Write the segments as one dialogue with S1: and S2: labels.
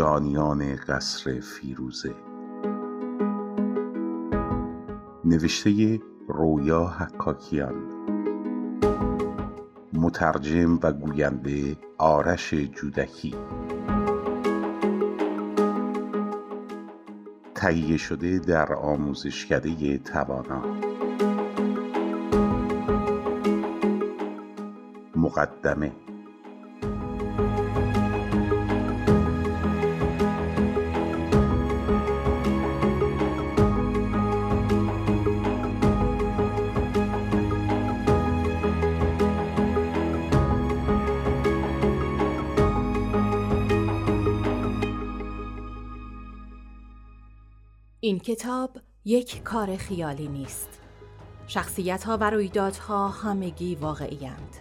S1: جانیان قصر فیروزه. نوشته رویا حکاکیان. مترجم و گوینده آرش جودکی. تهیه شده در آموزشکده توانا. مقدمه
S2: کتاب یک کار خیالی نیست. شخصیت ها و رویدادها همگی واقعی اند.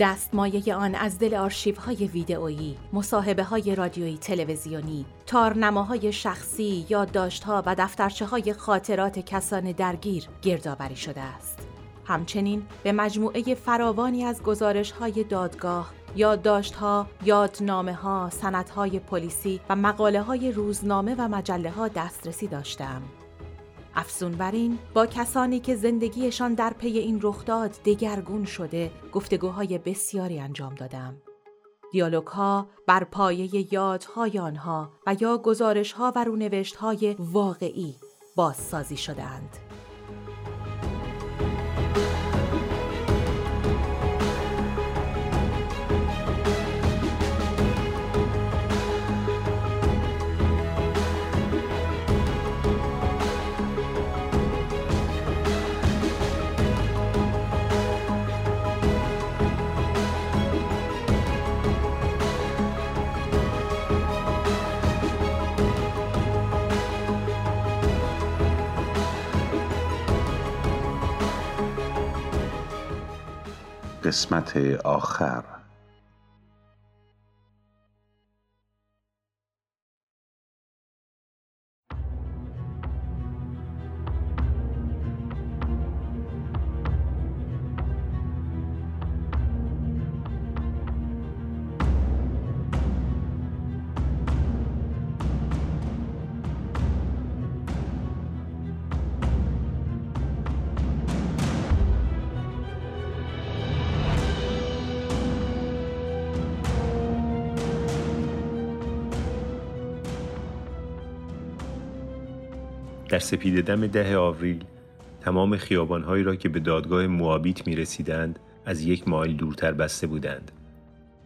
S2: دستمایه آن از دل آرشیف های ویدئویی، مصاحبه های رادیویی تلویزیونی، تارنماهای شخصی، یادداشت‌ها و دفترچه های خاطرات کسان درگیر گردآوری شده است. همچنین به مجموعه فراوانی از گزارش های دادگاه، یادداشت‌ها، یادنامه‌ها، سندهای پلیسی و مقاله های روزنامه و مجله ها دسترسی داشتم. افزون بر این با کسانی که زندگیشان در پی این رخداد دگرگون شده گفتگوهای بسیاری انجام دادم. دیالوگ ها بر پایه یادهای آنها و یا گزارش ها و رونوشت های واقعی بازسازی شدهاند.
S1: قسمت آخر.
S3: در سپید دم ده آوریل تمام خیابانهایی را که به دادگاه موابیت می رسیدند از یک مایل دورتر بسته بودند.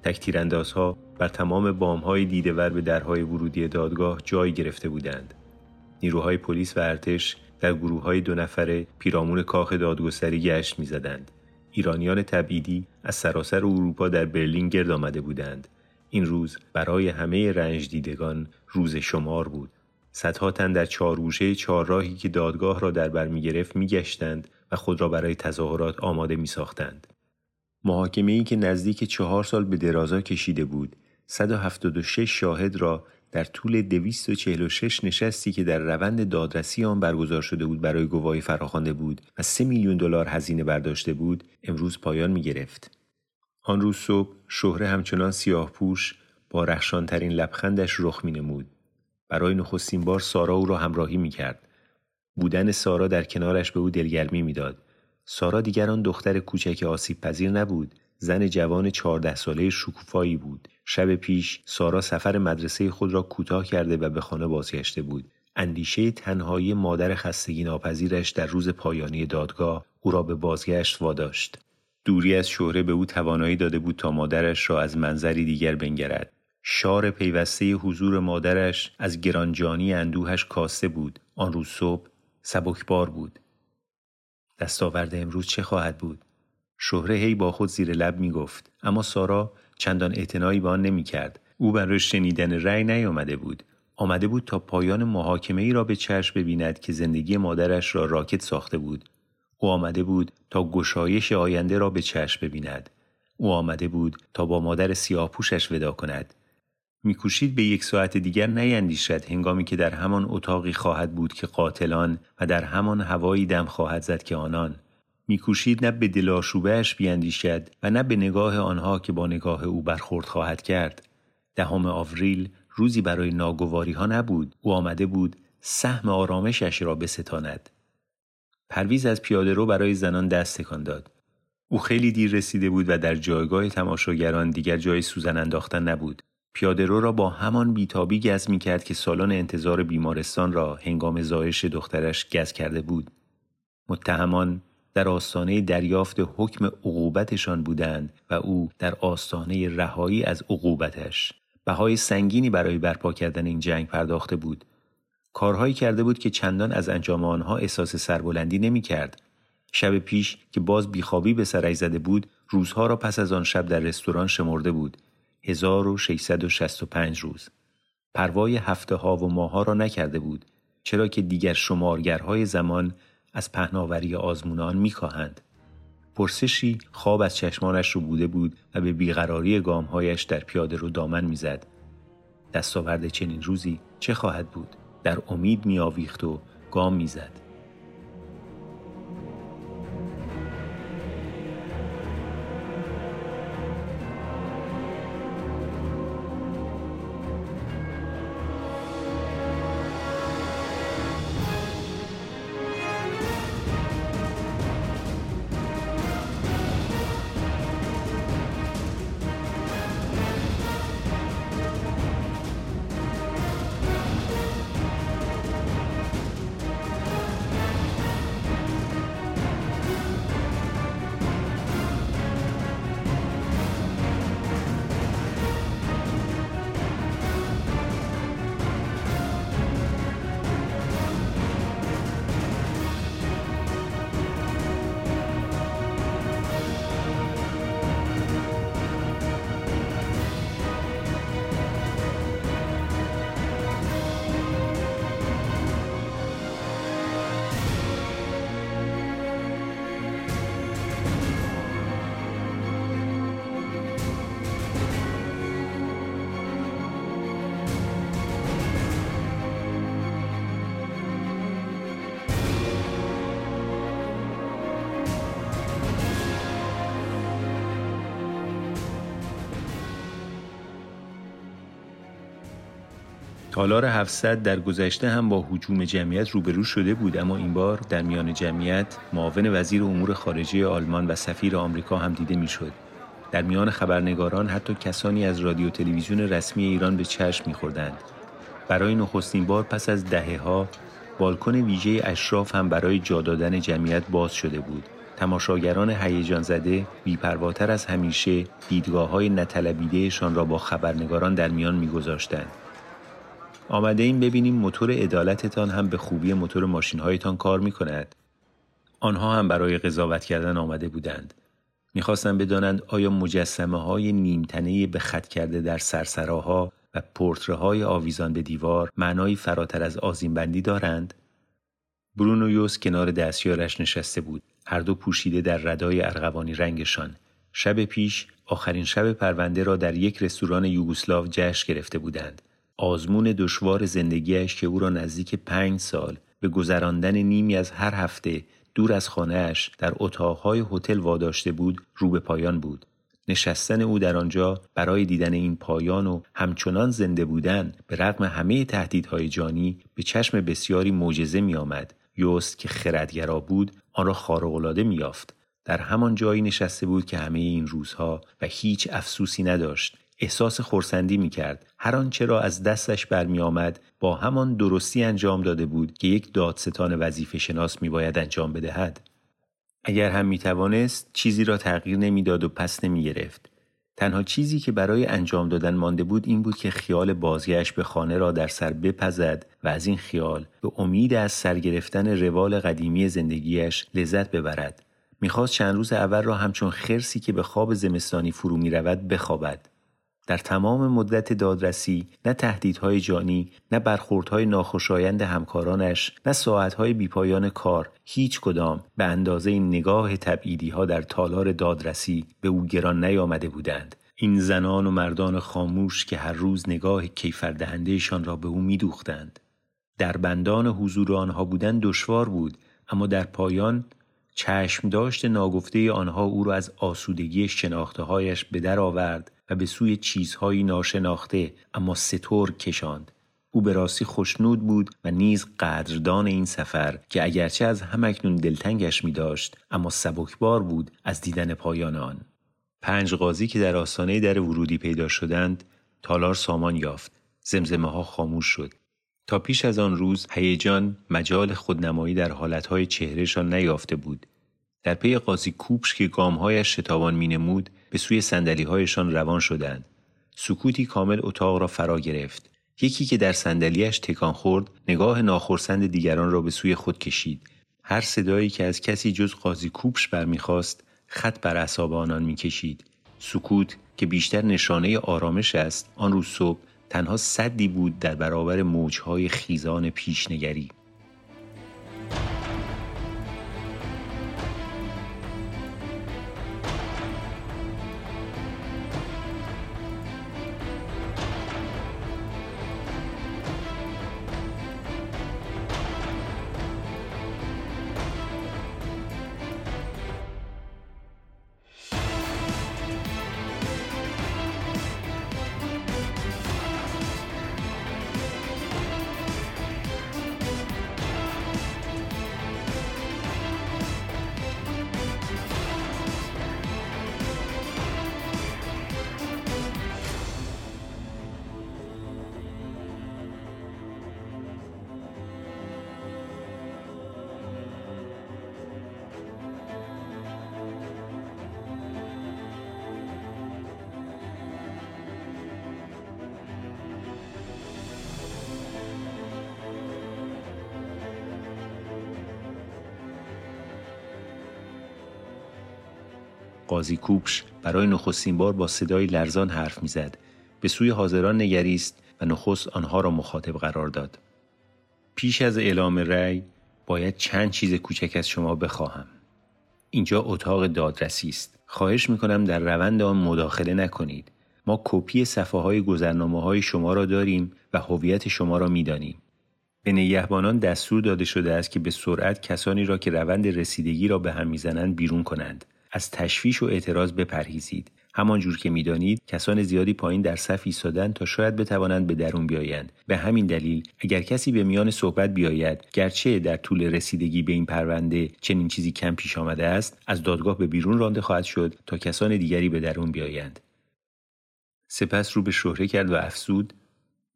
S3: تکتیراندازها بر تمام بامهای دیدهور به درهای ورودی دادگاه جای گرفته بودند. نیروهای پلیس و ارتش در گروه های دو نفره پیرامون کاخ دادگستری گشت می‌زدند. ایرانیان تبعیدی از سراسر اروپا در برلین گرد آمده بودند. این روز برای همه رنج دیدگان روز شمار بود. صدها تن در چهارگوشه چهارراهی که دادگاه را در بر می‌گرفت میگشتند و خود را برای تظاهرات آماده میساختند محاکمه ای که نزدیک چهار سال به درازا کشیده بود 176 شاهد را در طول 246 نشستی که در روند دادرسی آن برگزار شده بود برای گواهی فراخوانده بود و 3 میلیون دلار هزینه برداشته بود امروز پایان می گرفت. آن روز صبح شهره همچنان سیاه پوش با رخشانترین لبخندش رخ می نمود. برای نخستین بار سارا او را همراهی می کرد. بودن سارا در کنارش به او دلگرمی می‌داد. سارا دیگر آن دختر کوچک آسیب پذیر نبود. زن جوان چهارده ساله شکوفایی بود. شب پیش سارا سفر مدرسه خود را کوتاه کرده و به خانه بازگشته بود. اندیشه تنهایی مادر خستگی ناپذیرش در روز پایانی دادگاه او را به بازگشت واداشت. دوری از شهره به او توانایی داده بود تا مادرش را از منظری دیگر بنگرد. شار پیوسته حضور مادرش از گرانجانی اندوهش کاسته بود. آن روز صبح سبکبار بود. دستاورد امروز چه خواهد بود؟ شهره هی با خود زیر لب می گفت. اما سارا چندان اعتنایی به آن نمی کرد. او برای شنیدن رأی نیامده بود. آمده بود تا پایان محاکمه ای را به چشم ببیند که زندگی مادرش را راکت ساخته بود. او آمده بود تا گشایش آینده را به چشم ببیند. او آمده بود تا با مادر سیاهپوشش ودا کند. میکوشید به یک ساعت دیگر نیندیشد. هنگامی که در همان اتاقی خواهد بود که قاتلان و در همان هوایی دم خواهد زد که آنان. میکوشید نه به دلاشوبهش بیاندیشد و نه به نگاه آنها که با نگاه او برخورد خواهد کرد. دهم آوریل روزی برای ناگواری ها نبود. او آمده بود سهم آرامشش را بستاند. پرویز از پیاده رو برای زنان دست تکان داد. او خیلی دیر رسیده بود و در جایگاه تماشاگران دیگر جای سوزن انداختن نبود. پیادرو را با همان بیتابی گز می کرد که سالن انتظار بیمارستان را هنگام زایش دخترش گز کرده بود. متهمان در آستانه دریافت حکم عقوبتشان بودند و او در آستانه رهایی از عقوبتش. بهای سنگینی برای برپا کردن این جنگ پرداخته بود. کارهایی کرده بود که چندان از انجام آنها احساس سربلندی نمی کرد. شب پیش که باز بیخوابی به سرش زده بود روزها را پس از آن شب در رستوران شمرده بود 1665 روز. پروای هفته ها و ماها را نکرده بود چرا که دیگر شمارگرهای زمان از پهناوری آزمونان میکاهند پرسشی خواب از چشمانش رو بوده بود و به بیقراری گامهایش در پیاده رو دامن می‌زد. دستاورد چنین روزی چه خواهد بود؟ در امید میآویخت و گام می‌زد. تالار 700 در گذشته هم با حجوم جمعیت روبرو شده بود اما این بار در میان جمعیت معاون وزیر امور خارجه آلمان و سفیر آمریکا هم دیده می‌شد. در میان خبرنگاران حتی کسانی از رادیو تلویزیون رسمی ایران به چشم میخوردند. برای نخستین بار پس از دهه ها بالکن ویژه اشراف هم برای جا دادن جمعیت باز شده بود. تماشاگران هیجان زده بیپرواتر از همیشه دیدگاه های نطلبیدهشان را با خبرنگاران در میان میگذاشتند. آمده این ببینیم موتور عدالتتان هم به خوبی موتور ماشین هایتان کار می کند. آنها هم برای قضاوت کردن آمده بودند. می‌خواستند بدانند آیا مجسمه های نیمتنه به خط کرده در سرسراها و پورتره های آویزان به دیوار معنایی فراتر از آزین بندی دارند؟ برونو یوس کنار دستیارش نشسته بود. هر دو پوشیده در ردای ارغوانی رنگشان. شب پیش آخرین شب پرونده را در یک رستوران یوگسلاو جشن گرفته بودند. آزمون دشوار زندگیش که او را نزدیک پنج سال به گذراندن نیمی از هر هفته دور از خانهاش در اتاقهای هتل واداشته بود رو به پایان بود نشستن او در آنجا برای دیدن این پایان و همچنان زنده بودن به رغم همه تهدیدهای جانی به چشم بسیاری معجزه می آمد. یوست که خردگرا بود آن را خارق‌العاده میافت در همان جایی نشسته بود که همه این روزها و هیچ افسوسی نداشت احساس خورسندی می کرد. هر آنچه را از دستش برمی آمد با همان درستی انجام داده بود که یک دادستان وظیفه شناس می باید انجام بدهد. اگر هم می توانست چیزی را تغییر نمی‌داد و پس نمی گرفت. تنها چیزی که برای انجام دادن مانده بود این بود که خیال بازگشت به خانه را در سر بپزد و از این خیال به امید از سرگرفتن روال قدیمی زندگیش لذت ببرد. می‌خواست چند روز اول را همچون خرسی که به خواب زمستانی فرو می رود بخوابد. در تمام مدت دادرسی نه تهدیدهای جانی نه برخوردهای ناخوشایند همکارانش نه ساعتهای بیپایان کار هیچ کدام به اندازه این نگاه تبعیدی ها در تالار دادرسی به او گران نیامده بودند. این زنان و مردان خاموش که هر روز نگاه کیفردهندهشان را به او میدوختند. در بندان حضور آنها بودن دشوار بود اما در پایان چشم داشت ناگفته آنها او را از آسودگی شناخته هایش به در آورد و به سوی چیزهایی ناشناخته اما ستور کشاند. او به راستی خوشنود بود و نیز قدردان این سفر که اگرچه از همکنون دلتنگش می داشت اما سبکبار بود از دیدن پایان آن. پنج قاضی که در آستانه در ورودی پیدا شدند تالار سامان یافت. زمزمه ها خاموش شد. تا پیش از آن روز هیجان مجال خودنمایی در حالتهای چهرهشان نیافته بود. در پی قاضی کوپش که گامهایش شتابان مینمود به سوی سندلیهایشان روان شدند. سکوتی کامل اتاق را فرا گرفت. یکی که در صندلیاش تکان خورد نگاه ناخرسند دیگران را به سوی خود کشید. هر صدایی که از کسی جز قاضی کوپش برمیخواست خط بر اعصاب آنان می‌کشید. سکوت که بیشتر نشانه آرامش است آن روز صبح تنها صدی بود در برابر موجهای خیزان پیشنگری. قاضی کوپش برای نخستین بار با صدای لرزان حرف می‌زد. به سوی حاضران نگریست و نخست آنها را مخاطب قرار داد. پیش از اعلام رأی باید چند چیز کوچک از شما بخواهم. اینجا اتاق دادرسی است. خواهش می‌کنم در روند آن مداخله نکنید. ما کپی صفحه های گذرنامه های شما را داریم و هویت شما را می‌دانیم. به نگهبانان دستور داده شده است که به سرعت کسانی را که روند رسیدگی را به هم می‌زنند بیرون کنند. از تشویش و اعتراض بپرهیزید. همانجور که می‌دانید کسان زیادی پایین در صف ایستادند تا شاید بتوانند به درون بیایند. به همین دلیل اگر کسی به میان صحبت بیاید گرچه در طول رسیدگی به این پرونده چنین چیزی کم پیش آمده است از دادگاه به بیرون رانده خواهد شد تا کسان دیگری به درون بیایند. سپس رو به شهره کرد و افسود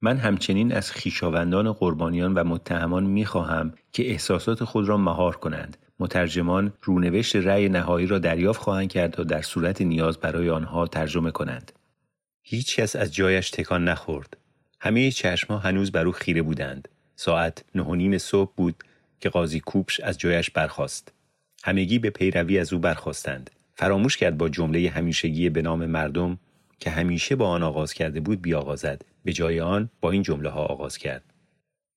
S3: من همچنین از خیشاوندان قربانیان و متهمان می‌خواهم که احساسات خود را مهار کنند. مترجمان رونوشت رأی نهایی را دریافت خواهند کرد تا در صورت نیاز برای آنها ترجمه کنند. هیچ کس از جایش تکان نخورد. همه چشمها هنوز بر او خیره بودند. ساعت نه صبح بود که قاضی کوپش از جایش برخاست. همگی به پیروی از او برخواستند. فراموش کرد با جمله همیشگی به نام مردم که همیشه با آن آغاز کرده بود بیاغازد. به جای آن با این جمله ها آغاز کرد.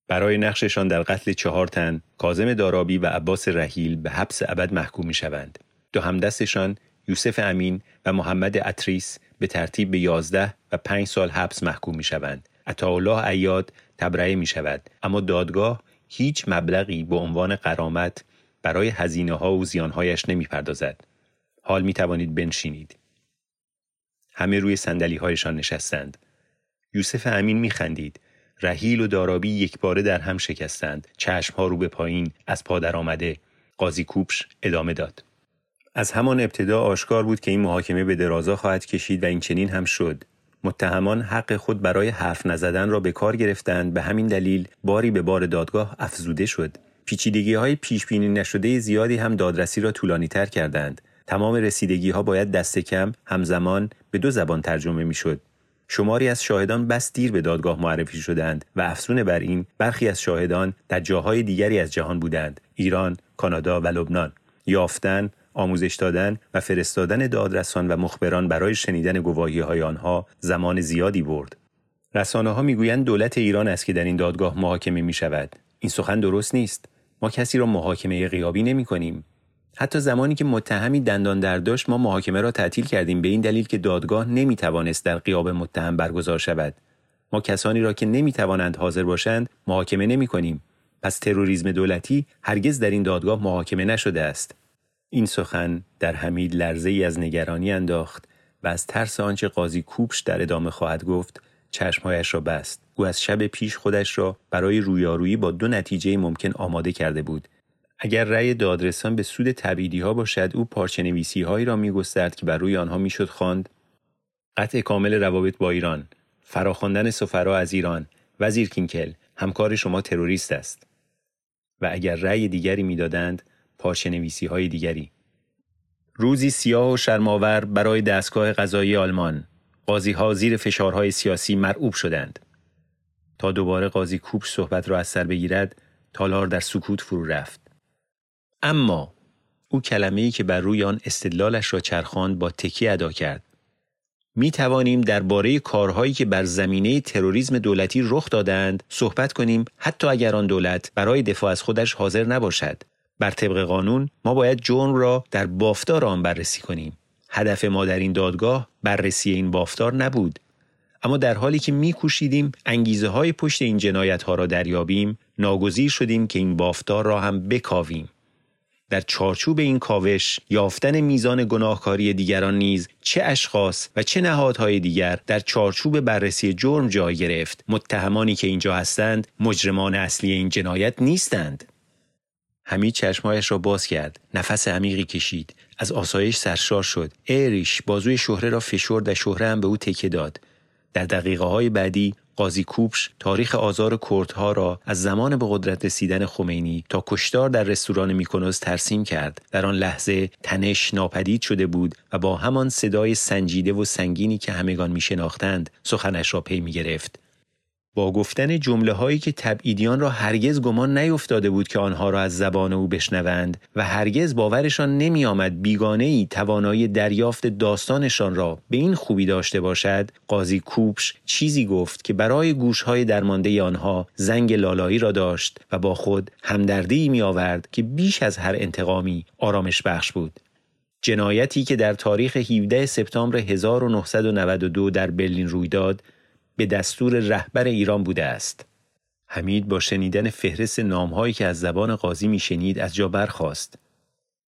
S3: برای نقششان در قتل چهار تن کازم دارابی و عباس رحیل به حبس ابد محکوم می شوند. دو همدستشان یوسف امین و محمد اتریس به ترتیب به یازده و پنج سال حبس محکوم می شوند. عطاالله ایاد تبرئه می شود اما دادگاه هیچ مبلغی به عنوان قرامت برای هزینه ها و زیانهایش نمی پردازد. حال می توانید بنشینید. همه روی سندلی هایشان نشستند. یوسف امین می خندید رحیل و دارابی یک باره در هم شکستند. چشمها رو به پایین از پادر آمده قاضی کوپش ادامه داد. از همان ابتدا آشکار بود که این محاکمه به درازا خواهد کشید و این چنین هم شد. متهمان حق خود برای حرف نزدن را به کار گرفتند. به همین دلیل باری به بار دادگاه افزوده شد. پیچیدگی های پیش بینی نشده زیادی هم دادرسی را طولانی تر کردند. تمام رسیدگی ها باید دست کم همزمان به دو زبان ترجمه می شد شماری از شاهدان بس دیر به دادگاه معرفی شدند و افسون بر این برخی از شاهدان در جاهای دیگری از جهان بودند ایران کانادا و لبنان. یافتن آموزش دادن و فرستادن دادرسان و مخبران برای شنیدن گواهی های آنها زمان زیادی برد. رسانه ها می‌گویند دولت ایران است که در این دادگاه محاکمه می شود این سخن درست نیست. ما کسی را محاکمه غیابی نمی کنیم حتی زمانی که متهمی دندان در داشت ما محاکمه را تعطیل کردیم به این دلیل که دادگاه نمی‌توانست در قیاب متهم برگزار شود. ما کسانی را که نمی‌توانند حاضر باشند محاکمه نمی کنیم پس تروریسم دولتی هرگز در این دادگاه محاکمه نشده است. این سخن در حمید لرزه ای از نگرانی انداخت و از ترس آنچه قاضی کوپش در ادامه خواهد گفت چشمهایش را بست. او از شب پیش خودش را برای رویارویی با دو نتیجه ممکن آماده کرده بود. اگر رأی دادرسان به سود تبیدی ها باشد او پارچه نویسی هایی را می گسترد که بر روی آنها می‌شد خواند. قطع کامل روابط با ایران فراخواندن سفرا از ایران وزیر کینکل همکار شما تروریست است. و اگر رأی دیگری می‌دادند پارچه نویسی های دیگری. روزی سیاه و شرماور برای دستگاه قضایی آلمان. قاضی ها زیر فشارهای سیاسی مرعوب شدند. تا دوباره قاضی کوپش صحبت را از سر بگیرد تالار در سکوت فرو رفت. اما او کلمه ای که بر روی آن استدلالش را چرخاند با تکی ادا کرد. می توانیم درباره کارهایی که بر زمینه تروریسم دولتی رخ دادند صحبت کنیم حتی اگر آن دولت برای دفاع از خودش حاضر نباشد. بر طبق قانون ما باید جرم را در بافتار آن بررسی کنیم. هدف ما در این دادگاه بررسی این بافتار نبود. اما در حالی که میکوشیدیم انگیزه های پشت این جنایت ها را دریابیم ناگزیر شدیم که این بافتار را هم بکاویم. در چارچوب این کاوش یافتن میزان گناهکاری دیگران نیز چه اشخاص و چه نهادهای دیگر در چارچوب بررسی جرم جای گرفت. متهمانی که اینجا هستند مجرمان اصلی این جنایت نیستند. حمید چشمهایش را باز کرد. نفس عمیقی کشید. از آسایش سرشار شد. ایریش بازوی شهره را فشرد و شهره هم به او تکه داد. در دقیقه های بعدی قاضی کوپش تاریخ آزار کردها را از زمان به قدرت رسیدن خمینی تا کشتار در رستوران میکنوز ترسیم کرد. در آن لحظه تنش ناپدید شده بود و با همان صدای سنجیده و سنگینی که همگان می شناختند سخنش را پی می گرفت با گفتن جمله هایی که تبعیدیان را هرگز گمان نیفتاده بود که آنها را از زبان او بشنوند و هرگز باورشان نمی آمد بیگانه ای توانایی دریافت داستانشان را به این خوبی داشته باشد قاضی کوپش چیزی گفت که برای گوشهای درمانده آنها زنگ لالایی را داشت و با خود همدردی می آورد که بیش از هر انتقامی آرامش بخش بود. جنایتی که در تاریخ 17 سپتامبر 1992 در برلین روی داد به دستور رهبر ایران بوده است. حمید با شنیدن فهرست نامهایی که از زبان قاضی میشنید از جا برخاست.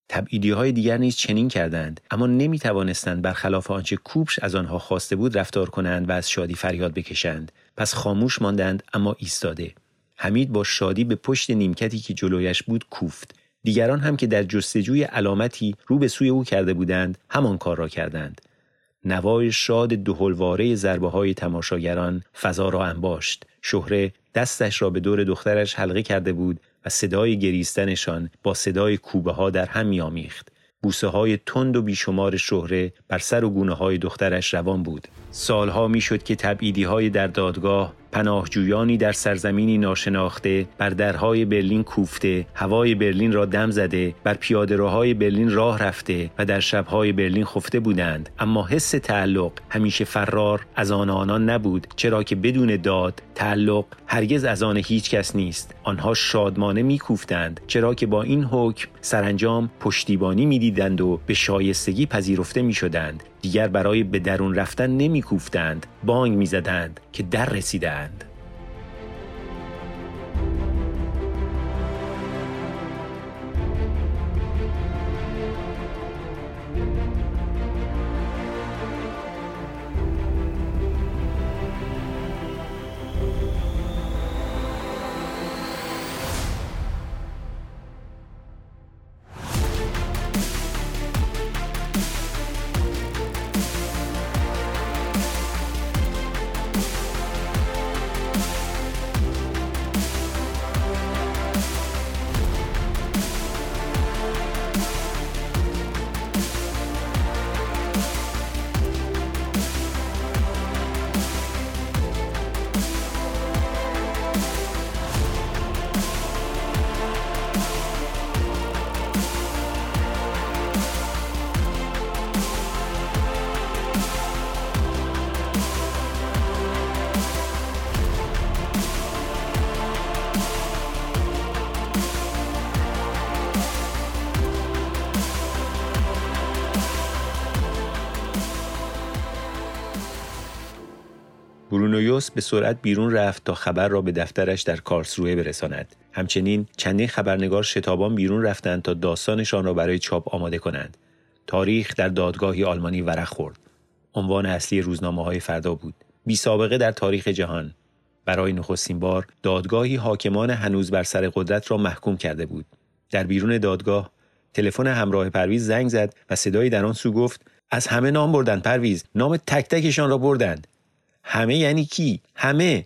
S3: تبعیدی های دیگر نیز چنین کردند اما نمی توانستند برخلاف آنچه کوبش از آنها خواسته بود رفتار کنند و از شادی فریاد بکشند پس خاموش ماندند اما ایستاده حمید با شادی به پشت نیمکتی که جلویش بود کوفت دیگران هم که در جستجوی علامتی رو به سوی او کرده بودند همان کار را کردند نوای شاد دهلواره ضربه های تماشاگران فضا را انباشت. شهره دستش را به دور دخترش حلقه کرده بود و صدای گریستنشان با صدای کوبه ها در هم میآمیخت. بوسه های تند و بیشمار شهره بر سر و گونه های دخترش روان بود. سالها می‌شد که تبعیدی های در دادگاه پناهجویانی در سرزمینی ناشناخته بر درهای برلین کوفته هوای برلین را دم زده بر پیاده روهای برلین راه رفته و در شبهای برلین خفته بودند. اما حس تعلق همیشه فرار از آن آنان نبود چرا که بدون داد تعلق هرگز از آن هیچ کس نیست. آنها شادمانه میکوفتند چرا که با این حکم سرانجام پشتیبانی می‌دیدند و به شایستگی پذیرفته می‌شدند. دیگر برای به درون رفتن نمیکوفتند. بانگ می‌زدند که در رسیدند برونویوس به سرعت بیرون رفت تا خبر را به دفترش در کارسروه برساند. همچنین چندین خبرنگار شتابان بیرون رفتند تا داستانشان را برای چاپ آماده کنند. تاریخ در دادگاهی آلمانی ورق خورد. عنوان اصلی روزنامه های فردا بود. بی سابقه در تاریخ جهان. برای نخستین بار دادگاهی حاکمان هنوز بر سر قدرت را محکوم کرده بود. در بیرون دادگاه تلفن همراه پرویز زنگ زد و صدایی در آن سو گفت از همه نام بردن پرویز نام تک تکشان را بردند همه یعنی کی؟ همه.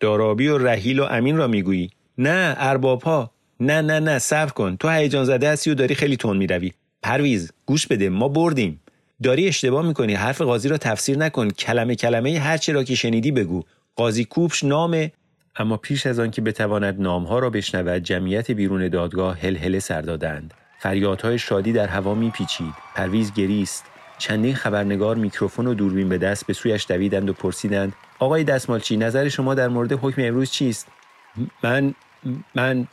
S3: دارابی و رحیل و امین را می‌گویی. نه ارباب ها نه نه نه صبر کن. تو هیجان زده هستی و داری خیلی تند می‌روی. پرویز گوش بده. ما بردیم. داری اشتباه می‌کنی. حرف قاضی را تفسیر نکن. کلمه کلمه هر چی را که شنیدی بگو. قاضی کوبش نام اما پیش از آن که بتواند نامها را بشنود جمعیت بیرون دادگاه هلهله سر دادند. فریادهای شادی در هوا میپیچید. پرویز گریست. چندین خبرنگار میکروفون و دوربین به دست به سویش دویدند و پرسیدند آقای دستمالچی نظر شما در مورد حکم امروز چیست؟ من من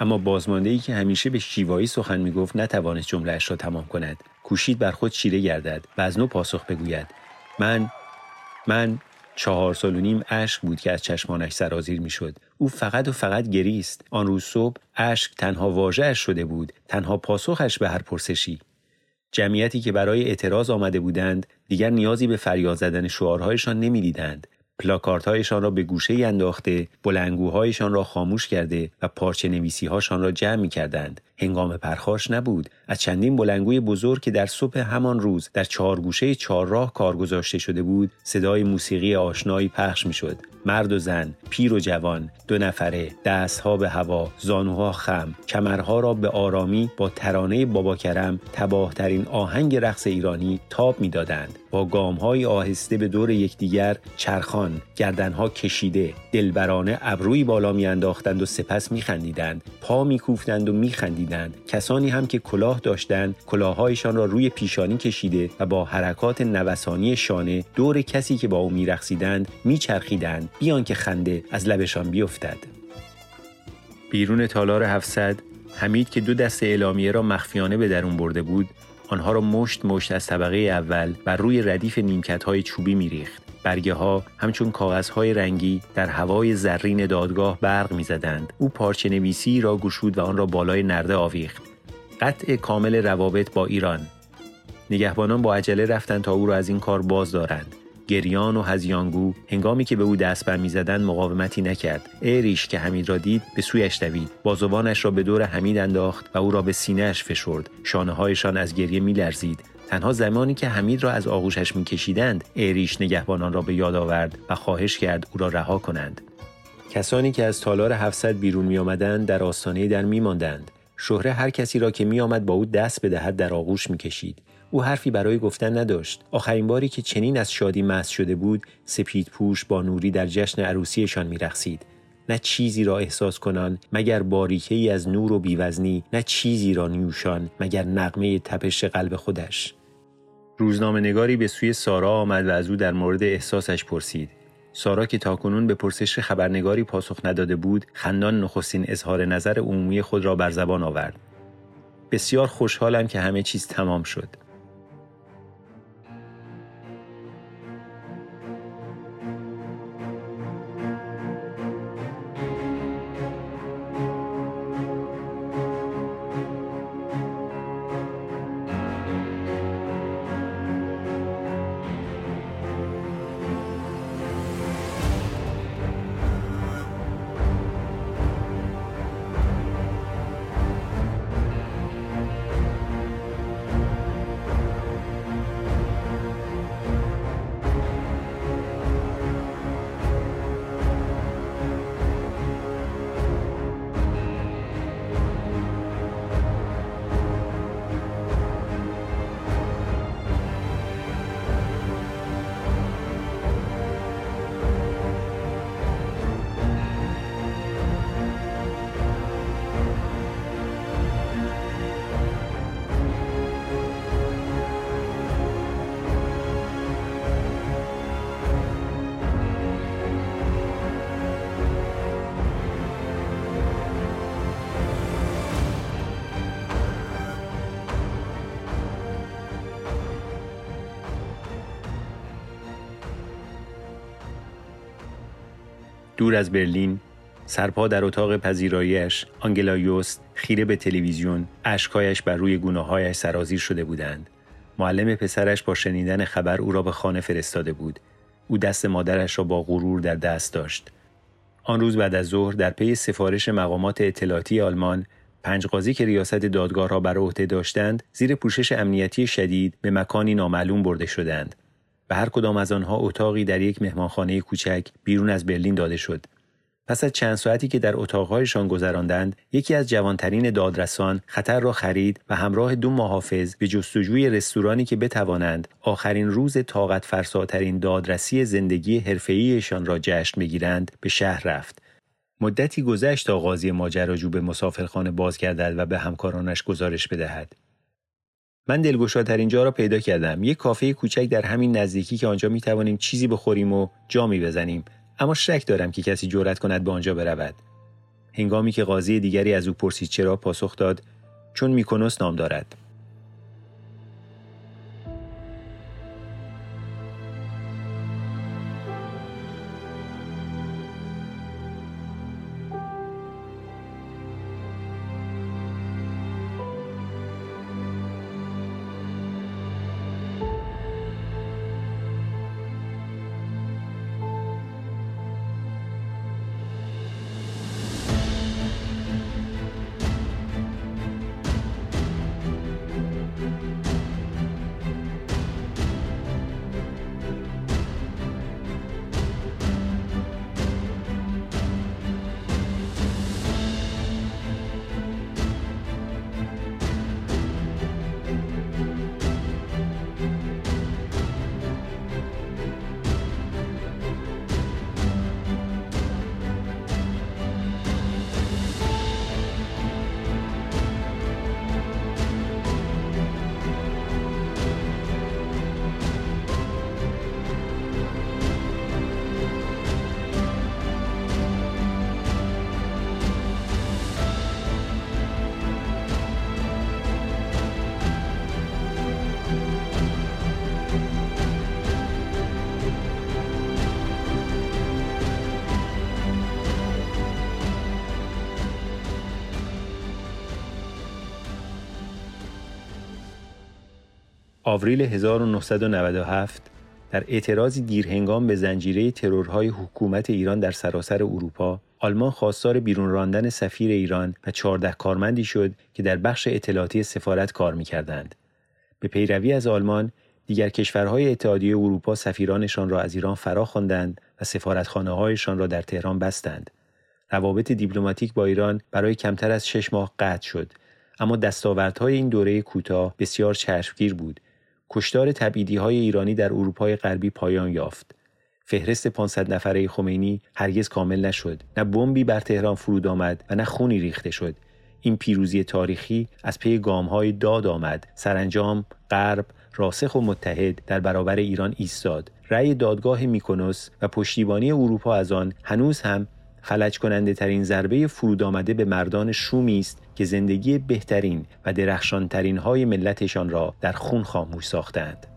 S3: اما بازمانده ای که همیشه به شیوایی سخن می‌گفت نتوانست جملهاش را تمام کند. کوشید بر خود چیره گردد و از نو پاسخ بگوید. من من چهار سال و نیم اشک بود که از چشمانش سرازیر می‌شد. او فقط و فقط گریست. آن روز صبح اشک تنها واژهاش شده بود. تنها پاسخش به هر پرسشی. جمعیتی که برای اعتراض آمده بودند دیگر نیازی به فریاد زدن شعارهایشان نمی‌دیدند. پلاکارتهایشان را به گوشه انداخته بلنگوهایشان را خاموش کرده و پارچه نویسی هاشان را جمع می کردند. هنگام پرخاش نبود. از چندین بلنگوی بزرگ که در صبح همان روز در چهار گوشه چهارراه کار گذاشته شده بود صدای موسیقی آشنایی پخش می‌شد. مرد و زن پیر و جوان دو نفره دستها به هوا زانوها خم کمرها را به آرامی با ترانه بابا کرم تباهترین آهنگ رقص ایرانی تاب می‌دادند. با گامهای آهسته به دور یکدیگر چرخان گردنها کشیده دلبرانه ابروی بالا میانداختند و سپس میخندیدند. پا میکوفتند و میخندیدند. کسانی هم که کلاه داشتند کلاههایشان را روی پیشانی کشیده و با حرکات نوسانی شانه دور کسی که با او میرقصیدند میچرخیدند. بیان که خنده از لبشان بیفتد. بیرون تالار 700 حمید که دو دست اعلامیه را مخفیانه به درون برده بود آنها را مشت مشت از طبقه اول بر روی ردیف نیمکت های چوبی میریخت. برگه ها همچون کاغذ های رنگی در هوای زرین دادگاه برق می‌زدند. او پارچه نویسی را گشود و آن را بالای نرده آویخت. قطع کامل روابط با ایران. نگهبانان با عجله رفتند تا او را از این کار باز دارند. گریان و هزیانگو هنگامی که به او دست بر می‌زدند مقاومتی نکرد. ایریش که حمید را دید به سویش دوید. بازوانش را به دور حمید انداخت و او را به سینهاش فشرد. شانه هایشان از گریه میلرزید. تنها زمانی که حمید را از آغوشش میکشیدند ایریش نگهبانان را به یاد آورد و خواهش کرد او را رها کنند. کسانی که از تالار 700 بیرون می آمدند در آستانه در می ماندند. شهره هر کسی را که می آمد با او دست بدهد در آغوش می کشید. او حرفی برای گفتن نداشت. آخرین باری که چنین از شادی مست شده بود، سپید پوش با نوری در جشن عروسیشان می رخصید. نه چیزی را احساس کنان مگر باریکه ای از نور و بیوزنی نه چیزی را نیوشان مگر نقمه تپش قلب خودش روزنامه نگاری به سوی سارا آمد و از او در مورد احساسش پرسید سارا که تاکنون به پرسش خبرنگاری پاسخ نداده بود خندان نخستین اظهار نظر عمومی خود را بر زبان آورد بسیار خوشحالم که همه چیز تمام شد دور از برلین سرپا در اتاق پذیراییش آنگلا یوست خیره به تلویزیون اشکایش بر روی گناههایش سرازیر شده بودند. معلم پسرش با شنیدن خبر او را به خانه فرستاده بود. او دست مادرش را با غرور در دست داشت. آن روز بعد از ظهر در پی سفارش مقامات اطلاعاتی آلمان پنج قاضی که ریاست دادگاه را بر عهده داشتند زیر پوشش امنیتی شدید به مکانی نامعلوم برده شدند. هر کدام از آنها اتاقی در یک مهمانخانه کوچک بیرون از برلین داده شد. پس از چند ساعتی که در اتاقهایشان گذراندند یکی از جوانترین دادرسان خطر را خرید و همراه دو محافظ به جستجوی رستورانی که بتوانند آخرین روز طاقت فرساترین دادرسی زندگی حرفه‌ایشان را جشن بگیرند به شهر رفت. مدتی گذشت تا قاضی ماجراجو به مسافرخانه باز گردد و به همکارانش گزارش بدهد. من دلگشاترین جا را پیدا کردم. یک کافه کوچک در همین نزدیکی که آنجا می توانیم چیزی بخوریم و جامی بزنیم. اما شک دارم که کسی جرأت کند به آنجا برود. هنگامی که قاضی دیگری از او پرسید چرا پاسخ داد چون میکنوس نام دارد. آوریل 1997 در اعتراضی دیرهنگام به زنجیره ترورهای حکومت ایران در سراسر اروپا آلمان خواستار بیرون راندن سفیر ایران و 14 کارمندی شد که در بخش اطلاعاتی سفارت کار می‌کردند. به پیروی از آلمان دیگر کشورهای اتحادیه اروپا سفیرانشان را از ایران فرا خواندند و سفارتخانه هایشان را در تهران بستند. روابط دیپلماتیک با ایران برای کمتر از شش ماه قطع شد اما دستاوردهای این دوره کوتاه بسیار چشمگیر بود کشتار تبعیدی های ایرانی در اروپای غربی پایان یافت. فهرست 500 نفره خمینی هرگز کامل نشد. نه بمبی بر تهران فرود آمد و نه خونی ریخته شد. این پیروزی تاریخی از پی های داد آمد. سرانجام غرب راسخ و متحد در برابر ایران ایستاد. رأی دادگاه میکنوس و پشتیبانی اروپا از آن هنوز هم فلج کننده ترین ضربه فرود آمده به مردان شومی است که زندگی بهترین و درخشانترین های ملتشان را در خون خاموش ساختند.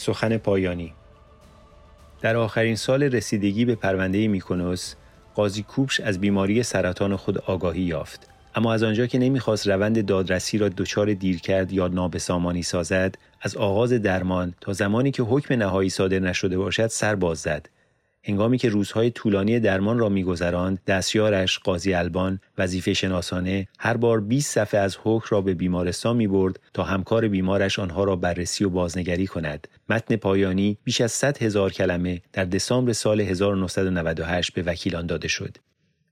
S3: سخن پایانی. در آخرین سال رسیدگی به پرونده میکنوس قاضی کوبش از بیماری سرطان خود آگاهی یافت. اما از آنجا که نمی‌خواست روند دادرسی را دچار دیر کرد یا نابسامانی سازد از آغاز درمان تا زمانی که حکم نهایی صادر نشده باشد سر باز زد. هنگامی که روزهای طولانی درمان را میگذراند دستیارش قاضی البان وظیفه شناسانه هر بار 20 صفحه از حکم را به بیمارستان می برد تا همکار بیمارش آنها را بررسی و بازنگری کند. متن پایانی بیش از 100 هزار کلمه در دسامبر سال 1998 به وکیلان داده شد.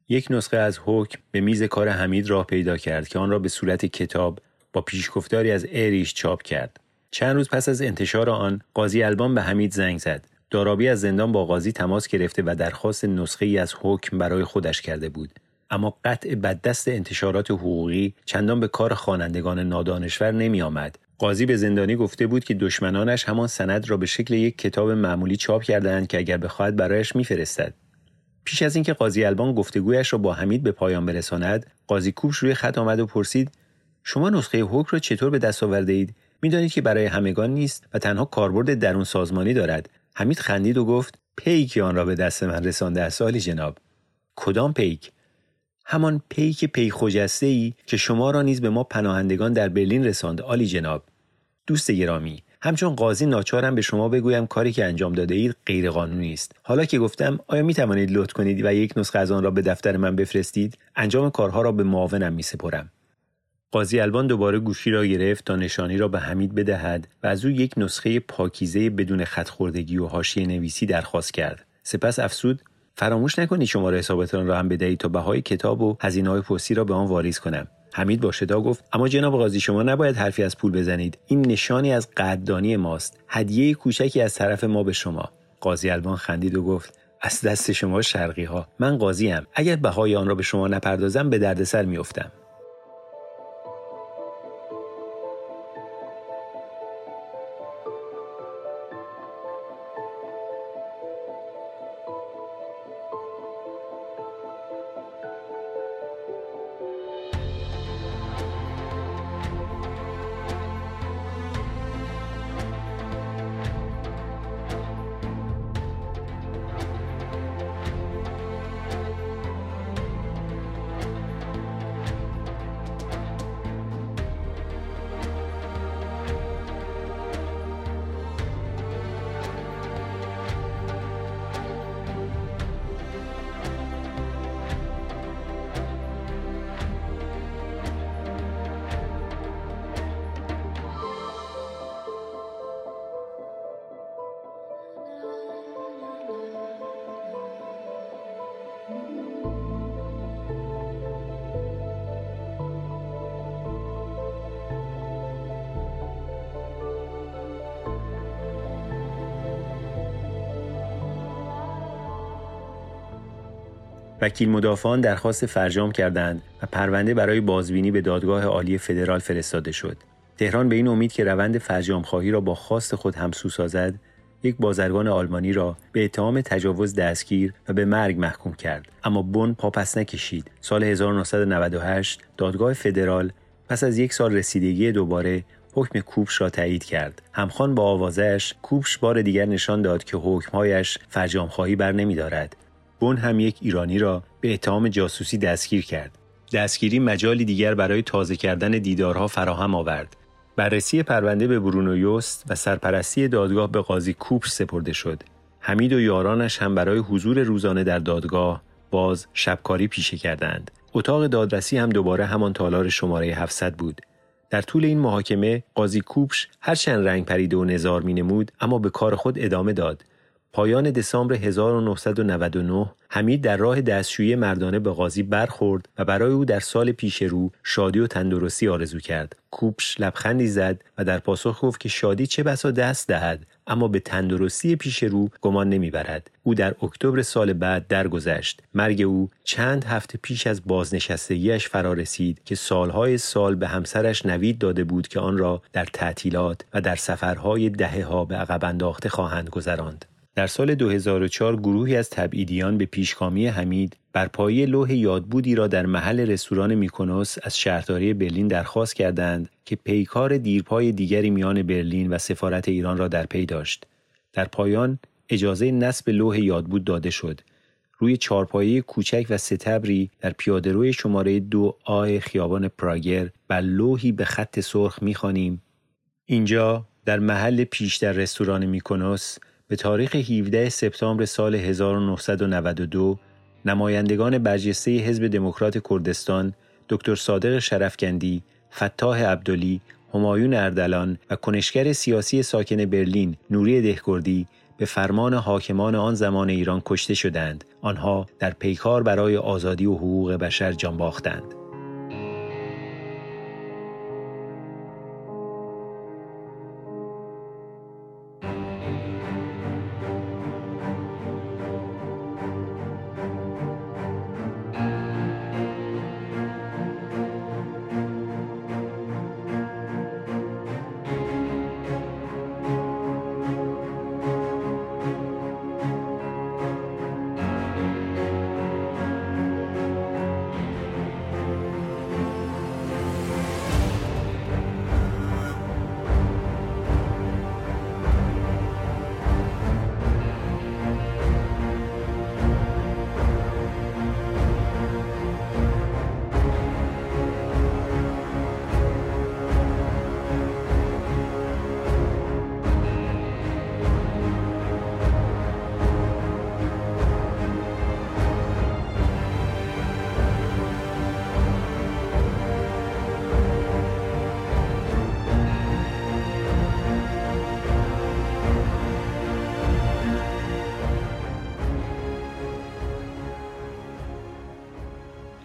S3: یک نسخه از حکم به میز کار حمید راه پیدا کرد که آن را به صورت کتاب با پیشگفتاری از اریش چاپ کرد. چند روز پس از انتشار آن قاضی البان به حمید زنگ زد. دارابی از زندان با قاضی تماس گرفته و درخواست نسخه ای از حکم برای خودش کرده بود اما قطع بددست انتشارات حقوقی چندان به کار خوانندگان نادانشور نمی آمد. قاضی به زندانی گفته بود که دشمنانش همان سند را به شکل یک کتاب معمولی چاپ کردهاند که اگر بخواهد برایش میفرستد. پیش از اینکه قاضی البان گفتگویش را با حمید به پایان برساند، قاضی کوبش روی خط آمد و پرسید: شما نسخه حکم را چطور به دست آورده اید؟ می‌دانید که برای همگان نیست و تنها کاربرد درون سازمانی دارد حمید خندید و گفت پیک آن را به دست من رسانده است عالی جناب. کدام پیک؟ همان پیک پی خجسته ای که شما را نیز به ما پناهندگان در برلین رساند عالی جناب. دوست گرامی همچون قاضی ناچارم به شما بگویم کاری که انجام داده اید غیر قانونی است. حالا که گفتم آیا می توانید لطف کنید و یک نسخه از آن را به دفتر من بفرستید؟ انجام کارها را به معاونم می سپرم. قاضی البان دوباره گوشی را گرفت تا نشانی را به حمید بدهد و از او یک نسخه پاکیزه بدون خطخوردگی و حاشیه نویسی درخواست کرد. سپس افسود فراموش نکنید شماره حسابتان را هم بدهید تا بهای کتاب و هزینه های پستی را به آن واریز کنم. حمید با شدا گفت اما جناب قاضی شما نباید حرفی از پول بزنید. این نشانی از قدردانی ماست. هدیه کوچکی از طرف ما به شما. قاضی البان خندید و گفت از دست شما شرقی ها من قاضی ام اگر بهای آن را به شما نپردازم به دردسر میافتم. وکیل مدافعان درخواست فرجام کردند و پرونده برای بازبینی به دادگاه عالی فدرال فرستاده شد. تهران به این امید که روند فرجام خواهی را با خواست خود همسو سازد، یک بازرگان آلمانی را به اتهام تجاوز دستگیر و به مرگ محکوم کرد. اما بن پاپس نکشید. سال 1998 دادگاه فدرال پس از یک سال رسیدگی دوباره حکم کوبش را تایید کرد. همخوان با آوازش کوبش بار دیگر نشان داد که حکمهایش فرجام خواهی بر نمی دارد بون هم یک ایرانی را به اتهام جاسوسی دستگیر کرد. دستگیری مجالی دیگر برای تازه کردن دیدارها فراهم آورد. بررسی پرونده به برونو یوست و سرپرستی دادگاه به قاضی کوپش سپرده شد. حمید و یارانش هم برای حضور روزانه در دادگاه باز شبکاری پیشه کردند. اتاق دادرسی هم دوباره همان تالار شماره 700 بود. در طول این محاکمه قاضی کوپش هرچند رنگ پریده و نظار می نمود اما به کار خود ادامه داد. پایان دسامبر 1999 حمید در راه دستشویی مردانه به قاضی برخورد و برای او در سال پیش رو شادی و تندرستی آرزو کرد. کوپش لبخندی زد و در پاسخ گفت که شادی چه بسا دست دهد اما به تندرستی پیش رو گمان نمی‌برد. او در اکتبر سال بعد درگذشت. مرگ او چند هفته پیش از بازنشستگیش فرا رسید که سالهای سال به همسرش نوید داده بود که آن را در تعطیلات و در سفرهای دهه ها به عقب انداخته خواهند گذراند. در سال 2004 گروهی از تبعیدیان به پیشگامی حمید بر پایه لوح یادبودی را در محل رستوران میکونوس از شهرداری برلین درخواست کردند که پیکار دیرپای دیگری میان برلین و سفارت ایران را در پی داشت. در پایان اجازه نصب لوح یادبود داده شد. روی چارپایه کوچک و ستبری در پیادهروی شماره دو آی خیابان پراگر بر لوحی به خط سرخ می‌خوانیم اینجا در محل پیش در رستوران میکونوس به تاریخ 17 سپتامبر سال 1992 نمایندگان برجسته حزب دموکرات کردستان دکتر صادق شرفکندی، فتاح عبدلی، همایون اردلان و کنشگر سیاسی ساکن برلین نوری دهکردی به فرمان حاکمان آن زمان ایران کشته شدند. آنها در پیکار برای آزادی و حقوق بشر جان باختند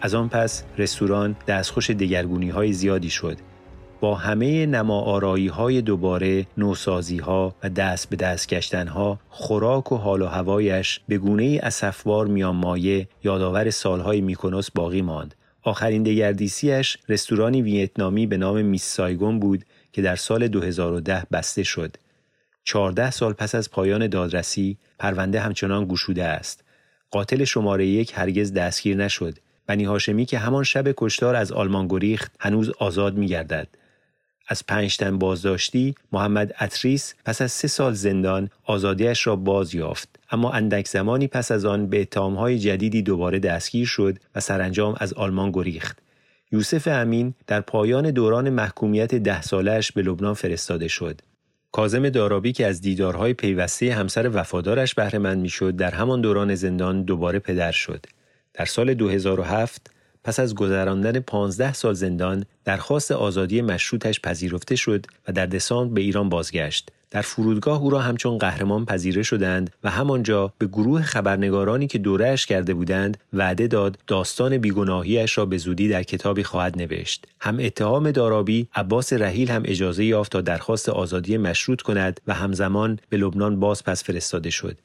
S3: از آن پس رستوران دستخوش دگرگونی های زیادی شد. با همه نما آرایی های دوباره نوسازی ها و دست به دست گشتن ها خوراک و حال و هوایش به گونه اسفبار میان مایه یادآور سالهای میکنوس باقی ماند. آخرین دگردیسیش رستورانی ویتنامی به نام میس سایگون بود که در سال 2010 بسته شد. 14 سال پس از پایان دادرسی پرونده همچنان گشوده است. قاتل شماره یک هرگز دستگیر نشد. بنی هاشمی که همان شب کشتار از آلمان گریخت هنوز آزاد می گردد. از پنج تن بازداشتی محمد اتریس پس از سه سال زندان آزادیش را باز یافت. اما اندک زمانی پس از آن به اتهامهای جدیدی دوباره دستگیر شد و سرانجام از آلمان گریخت. یوسف امین در پایان دوران محکومیت ده سالش به لبنان فرستاده شد. کازم دارابی که از دیدارهای پیوسته همسر وفادارش بهرهمند می‌شد در همان دوران زندان دوباره پدر شد. در سال 2007 پس از گذراندن 15 سال زندان درخواست آزادی مشروطش پذیرفته شد و در دسامبر به ایران بازگشت. در فرودگاه او را همچون قهرمان پذیره شدند و همانجا به گروه خبرنگارانی که دورهش کرده بودند وعده داد داستان بیگناهیش را به زودی در کتابی خواهد نوشت. هم اتهام دارابی عباس رحیل هم اجازه یافت تا درخواست آزادی مشروط کند و همزمان به لبنان باز پس فرستاده شد.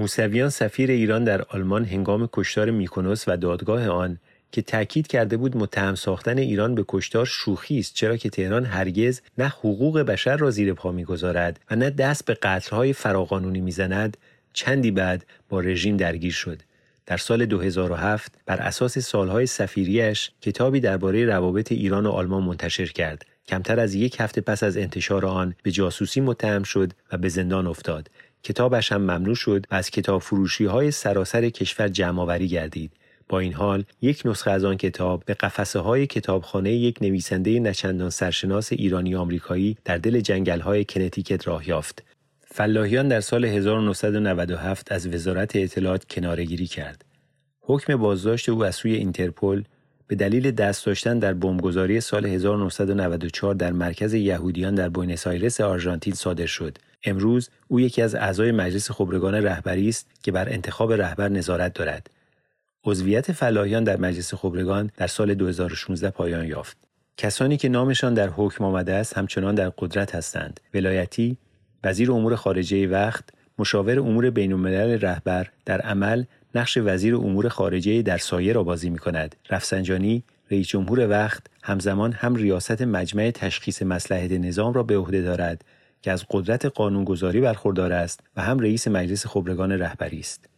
S3: موسویان سفیر ایران در آلمان هنگام کشتار میکنوس و دادگاه آن که تاکید کرده بود متهم ساختن ایران به کشتار شوخی است چرا که تهران هرگز نه حقوق بشر را زیر پا می‌گذارد و نه دست به قتلهای فراقانونی می‌زند. چندی بعد با رژیم درگیر شد. در سال 2007 بر اساس سالهای سفیریش کتابی درباره روابط ایران و آلمان منتشر کرد. کمتر از یک هفته پس از انتشار آن به جاسوسی متهم شد و به زندان افتاد. کتابش هم ممنوع شد و از کتاب فروشی های سراسر کشور جمعآوری گردید. با این حال یک نسخه از آن کتاب به قفسه های کتابخانه یک نویسنده نچندان سرشناس ایرانی آمریکایی در دل جنگل های کنتیکت راه یافت. فلاحیان در سال 1997 از وزارت اطلاعات کناره‌گیری کرد. حکم بازداشت او از سوی اینترپل به دلیل دست داشتن در بمبگذاری سال 1994 در مرکز یهودیان در بوینس آیرس آرژانتین صادر شد. امروز او یکی از اعضای مجلس خبرگان رهبری است که بر انتخاب رهبر نظارت دارد. عضویت فلاحیان در مجلس خبرگان در سال 2016 پایان یافت. کسانی که نامشان در حکم آمده است همچنان در قدرت هستند. ولایتی، وزیر امور خارجه وقت، مشاور امور بین الملل رهبر در عمل نقش وزیر امور خارجه در سایه را بازی می کند. رفسنجانی رئیس جمهور وقت همزمان هم ریاست مجمع تشخیص مسلحت نظام را به عهده دارد که از قدرت قانونگذاری برخوردار است و هم رئیس مجلس خبرگان رهبری است.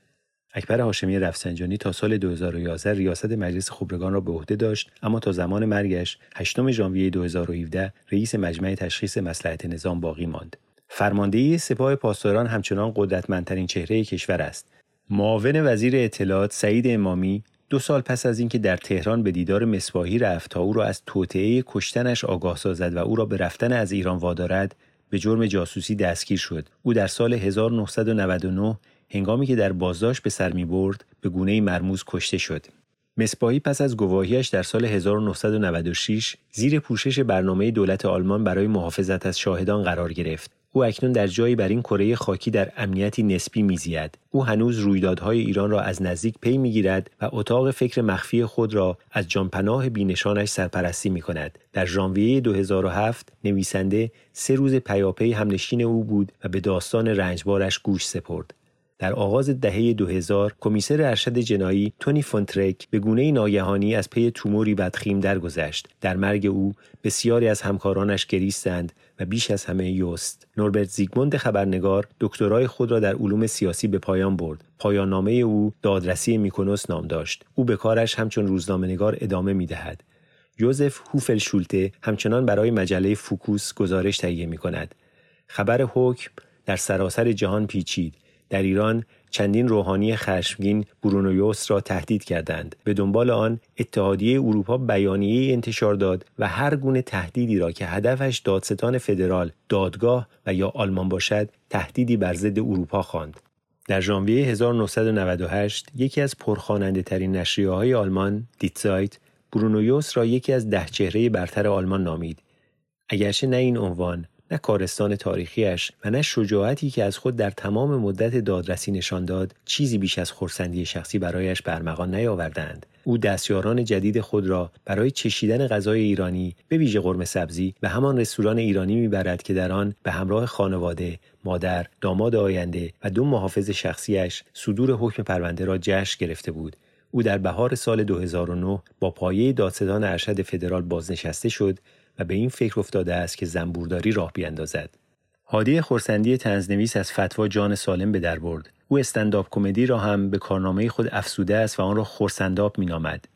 S3: اکبر هاشمی رفسنجانی تا سال 2011 ریاست مجلس خبرگان را به عهده داشت اما تا زمان مرگش 8 ژانویه 2017 رئیس مجمع تشخیص مسلحت نظام باقی ماند. فرماندهی سپاه پاسداران همچنان قدرتمندترین چهره کشور است. معاون وزیر اطلاعات سعید امامی دو سال پس از اینکه در تهران به دیدار مصباحی رفت تا او را از توطعه کشتنش آگاه سازد و او را به رفتن از ایران وادارد به جرم جاسوسی دستگیر شد. او در سال 1999 هنگامی که در بازداشت به سر می برد به گونه مرموز کشته شد. مصباحی پس از گواهیش در سال 1996 زیر پوشش برنامه دولت آلمان برای محافظت از شاهدان قرار گرفت. او اکنون در جایی بر این کره خاکی در امنیتی نسبی میزید. او هنوز رویدادهای ایران را از نزدیک پی می‌گیرد و اتاق فکر مخفی خود را از جانپناه بینشانش سرپرستی می کند. در ژانویه 2007 نویسنده سه روز پیاپی همنشین او بود و به داستان رنجبارش گوش سپرد. در آغاز دهه 2000 کمیسر ارشد جنایی تونی فونترک به گونه ناگهانی از پی توموری بدخیم درگذشت. در مرگ او بسیاری از همکارانش گریستند و بیش از همه یوست نوربرت زیگموند خبرنگار دکترای خود را در علوم سیاسی به پایان برد. پایان نامه او دادرسی میکنوس نام داشت. او به کارش همچون روزنامه‌نگار ادامه می‌دهد. یوزف هوفل شولته همچنان برای مجله فوکوس گزارش تهیه می کند. خبر حکم در سراسر جهان پیچید. در ایران چندین روحانی خشمگین برونویوس را تهدید کردند. به دنبال آن اتحادیه اروپا بیانیه انتشار داد و هر گونه تهدیدی را که هدفش دادستان فدرال دادگاه و یا آلمان باشد تهدیدی بر ضد اروپا خواند. در ژانویه 1998 یکی از پرخواننده ترین نشریه های آلمان دیتزایت برونویوس را یکی از ده چهره برتر آلمان نامید. اگرچه نه این عنوان نه کارستان تاریخیش و نه شجاعتی که از خود در تمام مدت دادرسی نشان داد چیزی بیش از خورسندی شخصی برایش برمغان نیاوردند. او دستیاران جدید خود را برای چشیدن غذای ایرانی به ویژه قرمه سبزی به همان رستوران ایرانی می‌برد که در آن به همراه خانواده مادر داماد آینده و دو محافظ شخصیش صدور حکم پرونده را جشن گرفته بود. او در بهار سال 2009 با پایه دادستان ارشد فدرال بازنشسته شد و به این فکر افتاده است که زنبورداری راه بیاندازد. هادی خورسندی تنزنویس از فتوا جان سالم به در برد. او استنداپ کمدی را هم به کارنامه خود افسوده است و آن را خورسنداب مینامد.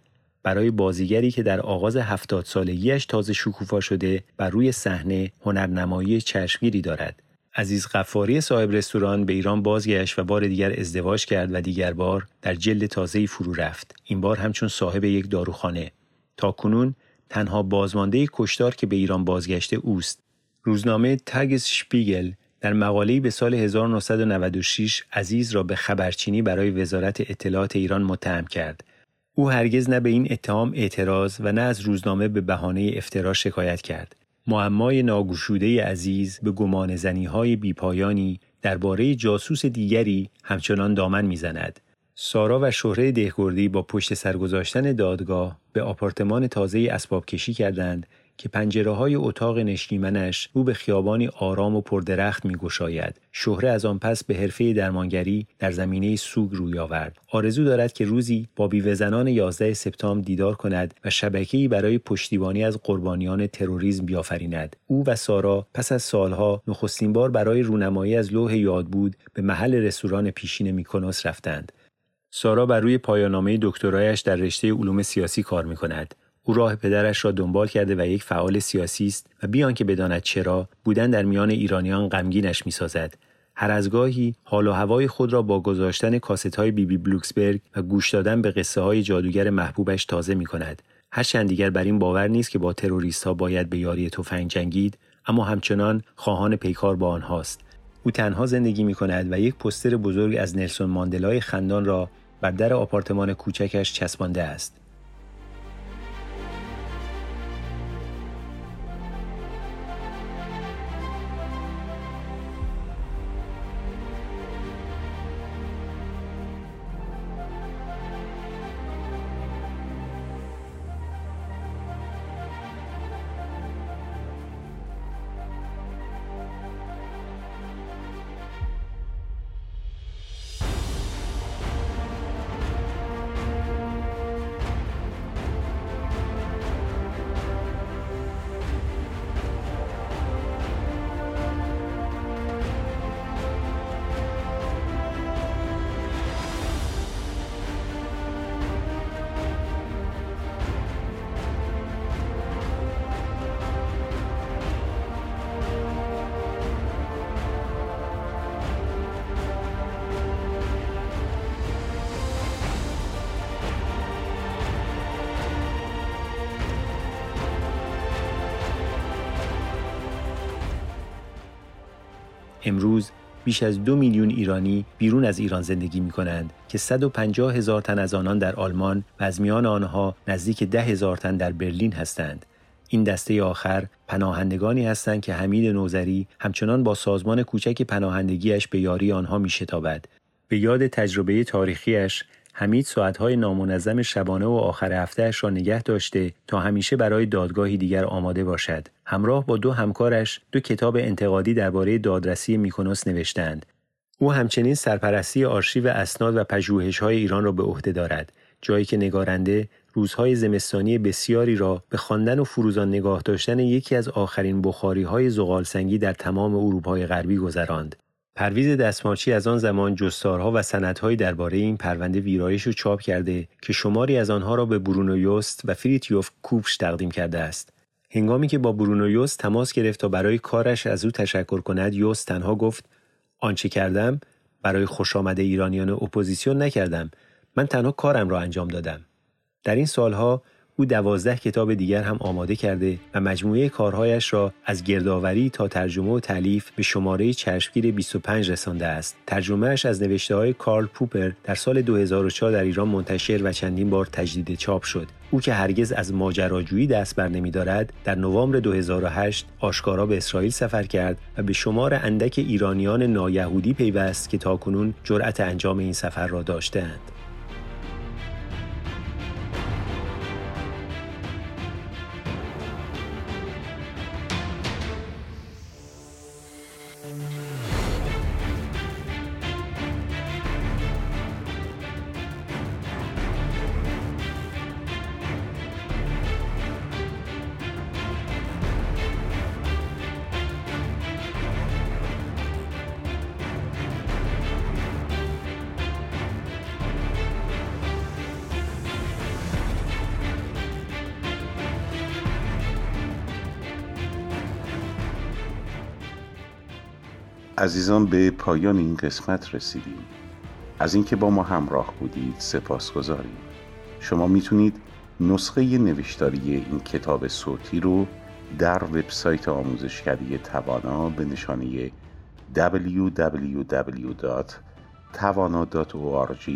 S3: برای بازیگری که در آغاز هفتاد سالگیش تازه شکوفا شده بر روی صحنه هنرنمایی چشمگیری دارد. عزیز قفاری صاحب رستوران به ایران بازگشت و بار دیگر ازدواج کرد و دیگر بار در جلد تازه‌ای فرو رفت. این بار همچون صاحب یک داروخانه. تا کنون تنها بازمانده کشتار که به ایران بازگشته اوست. روزنامه تگز شپیگل در مقاله‌ای به سال 1996 عزیز را به خبرچینی برای وزارت اطلاعات ایران متهم کرد. او هرگز نه به این اتهام اعتراض و نه از روزنامه به بهانه افترا شکایت کرد. معمای ناگشوده عزیز به گمان های بیپایانی درباره جاسوس دیگری همچنان دامن می‌زند. سارا و شهره دهگردی با پشت سرگذاشتن دادگاه به آپارتمان تازه اسباب کشی کردند که پنجره های اتاق نشیمنش رو به خیابانی آرام و پردرخت می گشاید. شهره از آن پس به حرفه درمانگری در زمینه سوگ روی آورد. آرزو دارد که روزی با بیوهزنان 11 سپتامبر دیدار کند و شبکه‌ای برای پشتیبانی از قربانیان تروریسم بیافریند. او و سارا پس از سالها نخستین بار برای رونمایی از لوح یاد بود به محل رستوران پیشین میکنوس رفتند. سارا بر روی پایانامه دکترایش در رشته علوم سیاسی کار می کند. او راه پدرش را دنبال کرده و یک فعال سیاسی است و بیان که بداند چرا بودن در میان ایرانیان غمگینش می‌سازد هر از گاهی حال و هوای خود را با گذاشتن کاست های بی بی بلوکسبرگ و گوش دادن به قصه های جادوگر محبوبش تازه می کند. هرچند دیگر بر این باور نیست که با تروریست ها باید به یاری تفنگ جنگید اما همچنان خواهان پیکار با آنهاست. او تنها زندگی می کند و یک پستر بزرگ از نلسون ماندلای خندان را بر در آپارتمان کوچکش چسبانده است. امروز بیش از دو میلیون ایرانی بیرون از ایران زندگی می کنند که 150 هزار تن از آنان در آلمان و از میان آنها نزدیک ده هزار تن در برلین هستند. این دسته آخر پناهندگانی هستند که حمید نوزری همچنان با سازمان کوچک پناهندگیش به یاری آنها می شتابد. به یاد تجربه تاریخیش حمید ساعتهای نامنظم شبانه و آخر هفتهش را نگه داشته تا همیشه برای دادگاهی دیگر آماده باشد. همراه با دو همکارش دو کتاب انتقادی درباره دادرسی میکنوس نوشتند. او همچنین سرپرستی آرشیو اسناد و پژوهش‌های ایران را به عهده دارد. جایی که نگارنده روزهای زمستانی بسیاری را به خواندن و فروزان نگاه داشتن یکی از آخرین بخاری های زغالسنگی در تمام اروپای غربی گذراند. پرویز دستمالچی از آن زمان جستارها و سندهایی درباره این پرونده ویرایش و چاپ کرده که شماری از آنها را به برونو یوست و فریتیوف کوپش تقدیم کرده است. هنگامی که با برونو یوست تماس گرفت تا برای کارش از او تشکر کند یوست تنها گفت آنچه کردم برای خوشامد ایرانیان اپوزیسیون نکردم من تنها کارم را انجام دادم در این سالها او دوازده کتاب دیگر هم آماده کرده و مجموعه کارهایش را از گردآوری تا ترجمه و تألیف به شماره چشمگیر 25 رسانده است. ترجمهش از نوشته های کارل پوپر در سال 2004 در ایران منتشر و چندین بار تجدید چاپ شد. او که هرگز از ماجراجویی دست بر نمی دارد در نوامبر 2008 آشکارا به اسرائیل سفر کرد و به شمار اندک ایرانیان نایهودی پیوست که تاکنون جرأت انجام این سفر را داشتهاند.
S1: عزیزان به پایان این قسمت رسیدیم. از اینکه با ما همراه بودید سپاس گذاریم شما می‌تونید نسخه نوشتاری این کتاب صوتی رو در وبسایت آموزشکده توانا به نشانه www.tavana.org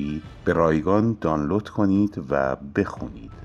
S1: به رایگان دانلود کنید و بخونید.